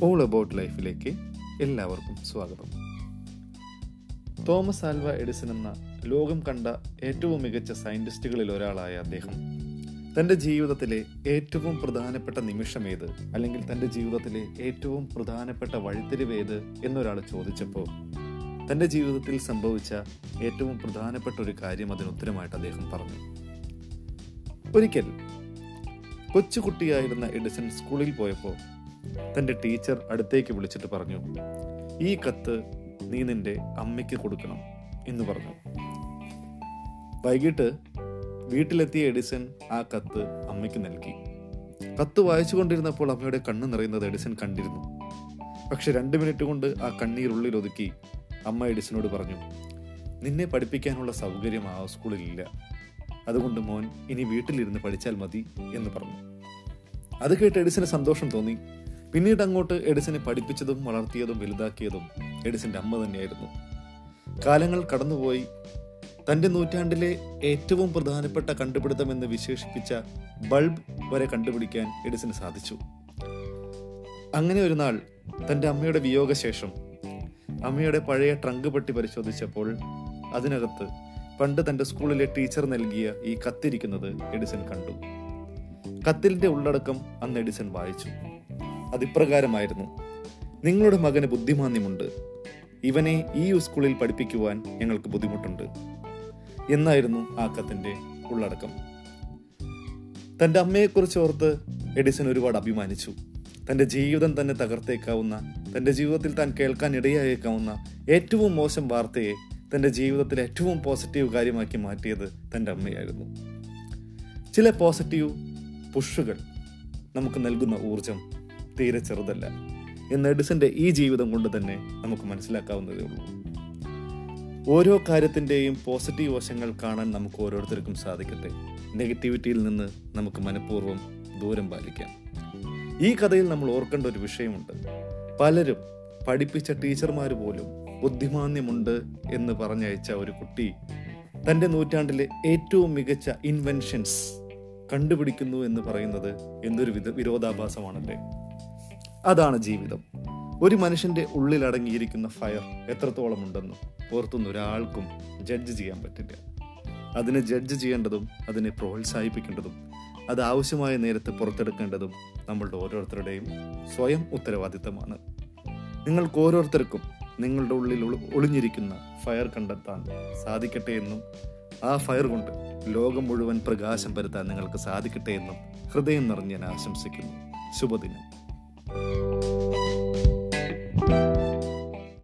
All about ലൈഫിലേക്ക് എല്ലാവർക്കും സ്വാഗതം. തോമസ് ആൽവ എഡിസൺ എന്ന ലോകം കണ്ട ഏറ്റവും മികച്ച സയന്റിസ്റ്റുകളിൽ ഒരാളായ അദ്ദേഹം. തന്റെ ജീവിതത്തിലെ ഏറ്റവും പ്രധാനപ്പെട്ട നിമിഷം ഏത്? അല്ലെങ്കിൽ തന്റെ ജീവിതത്തിലെ ഏറ്റവും പ്രധാനപ്പെട്ട വഴിത്തിരിവ് ഏത്? എന്നൊരാൾ ചോദിച്ചപ്പോൾ തന്റെ ജീവിതത്തിൽ സംഭവിച്ച ഏറ്റവും പ്രധാനപ്പെട്ട ഒരു കാര്യം അതിന് ഉത്തരമായിട്ട് അദ്ദേഹം പറഞ്ഞു. ഒരിക്കൽ കൊച്ചുകുട്ടിയായിരുന്ന എഡിസൺ സ്കൂളിൽ പോയപ്പോൾ തന്റെ ടീച്ചർ അടുത്തേക്ക് വിളിച്ചിട്ട് പറഞ്ഞു ഈ കത്ത് നീ നിന്റെ അമ്മയ്ക്ക് കൊടുക്കണം എന്ന് പറഞ്ഞു. വൈകിട്ട് വീട്ടിലെത്തിയ എഡിസൺ ആ കത്ത് അമ്മയ്ക്ക് നൽകി. കത്ത് വായിച്ചു കൊണ്ടിരുന്നപ്പോൾ അമ്മയുടെ കണ്ണ് നിറയുന്നത് എഡിസൺ കണ്ടിരുന്നു. പക്ഷെ രണ്ട് മിനിറ്റ് കൊണ്ട് ആ കണ്ണീർ ഉള്ളിലൊതുക്കി അമ്മ എഡിസനോട് പറഞ്ഞു നിന്നെ പഠിപ്പിക്കാനുള്ള സൗകര്യം ആ സ്കൂളിലില്ല. അതുകൊണ്ട് മോൻ ഇനി വീട്ടിലിരുന്ന് പഠിച്ചാൽ മതി എന്ന് പറഞ്ഞു. അത് കേട്ട് എഡിസന് സന്തോഷം തോന്നി. പിന്നീട് അങ്ങോട്ട് എഡിസനെ പഠിപ്പിച്ചതും വളർത്തിയതും വലുതാക്കിയതും എഡിസന്റെ അമ്മ തന്നെയായിരുന്നു. കാലങ്ങൾ കടന്നുപോയി. തന്റെ നൂറ്റാണ്ടിലെ ഏറ്റവും പ്രധാനപ്പെട്ട കണ്ടുപിടുത്തം എന്ന് വിശേഷിപ്പിച്ച ബൾബ് വരെ കണ്ടുപിടിക്കാൻ എഡിസന് സാധിച്ചു. അങ്ങനെ ഒരു നാൾ തന്റെ അമ്മയുടെ വിയോഗശേഷം അമ്മയുടെ പഴയ ട്രങ്ക് പെട്ടി പരിശോധിച്ചപ്പോൾ അതിനകത്ത് പണ്ട് തന്റെ സ്കൂളിലെ ടീച്ചർ നൽകിയ ഈ കത്തിരിക്കുന്നത് എഡിസൺ കണ്ടു. കത്തിലിന്റെ ഉള്ളടക്കം അന്ന് എഡിസൺ വായിച്ചു. അതിപ്രകാരമായിരുന്നു. നിങ്ങളുടെ മകന് ബുദ്ധിമാന്യമുണ്ട്. ഇവനെ ഈ സ്കൂളിൽ പഠിപ്പിക്കുവാൻ ഞങ്ങൾക്ക് ബുദ്ധിമുട്ടുണ്ട്. എന്നായിരുന്നു ആ കത്തിന്റെ ഉള്ളടക്കം. തന്റെ അമ്മയെക്കുറിച്ച് ഓർത്ത് എഡിസൺ ഒരുപാട് അഭിമാനിച്ചു. തന്റെ ജീവിതം തന്നെ തകർത്തേക്കാവുന്ന തന്റെ ജീവിതത്തിൽ താൻ കേൾക്കാൻ ഇടയായേക്കാവുന്ന ഏറ്റവും മോശം വാർത്തയെ തന്റെ ജീവിതത്തിൽ ഏറ്റവും പോസിറ്റീവ് കാര്യമാക്കി മാറ്റിയത് തന്റെ അമ്മയായിരുന്നു. ചില പോസിറ്റീവ് പുഷുകൾ നമുക്ക് നൽകുന്ന ഊർജം തീരെ ചെറുതല്ല. എന്ന് എഡിസന്റെ ഈ ജീവിതം കൊണ്ട് തന്നെ നമുക്ക് മനസ്സിലാക്കാവുന്നതേ ഉള്ളൂ. ഓരോ കാര്യത്തിന്റെയും പോസിറ്റീവ് വശങ്ങൾ കാണാൻ നമുക്ക് ഓരോരുത്തർക്കും സാധിക്കട്ടെ. നെഗറ്റിവിറ്റിയിൽ നിന്ന് നമുക്ക് മനഃപൂർവം ദൂരം പാലിക്കാം. ഈ കഥയിൽ നമ്മൾ ഓർക്കേണ്ട ഒരു വിഷയമുണ്ട്. പലരും പഠിപ്പിച്ച ടീച്ചർമാർ പോലും ബുദ്ധിമാന്യമുണ്ട് എന്ന് പറഞ്ഞയച്ച ഒരു കുട്ടി തന്റെ നൂറ്റാണ്ടിലെ ഏറ്റവും മികച്ച ഇൻവെൻഷൻസ് കണ്ടുപിടിക്കുന്നു എന്ന് പറയുന്നത് എന്തൊരു വിരോധാഭാസമാണല്ലേ? അതാണ് ജീവിതം. ഒരു മനുഷ്യന്റെ ഉള്ളിലടങ്ങിയിരിക്കുന്ന ഫയർ എത്രത്തോളം ഉണ്ടെന്നും പുറത്തുനിന്ന് ഒരാൾക്കും ജഡ്ജ് ചെയ്യാൻ പറ്റില്ല. അതിനെ ജഡ്ജ് ചെയ്യേണ്ടതും അതിനെ പ്രോത്സാഹിപ്പിക്കേണ്ടതും അത് ആവശ്യമായ നേരത്ത് പുറത്തെടുക്കേണ്ടതും നമ്മളുടെ ഓരോരുത്തരുടെയും സ്വയം ഉത്തരവാദിത്തമാണ്. നിങ്ങൾക്ക് ഓരോരുത്തർക്കും നിങ്ങളുടെ ഉള്ളിൽ ഒളിഞ്ഞിരിക്കുന്ന ഫയർ കണ്ടെത്താൻ സാധിക്കട്ടെ എന്നും ആ ഫയർ കൊണ്ട് ലോകം മുഴുവൻ പ്രകാശം പരത്താൻ നിങ്ങൾക്ക് സാധിക്കട്ടെ എന്നും ഹൃദയം നിറഞ്ഞ് ഞാൻ ആശംസിക്കുന്നു. ശുഭദിനം. thank you.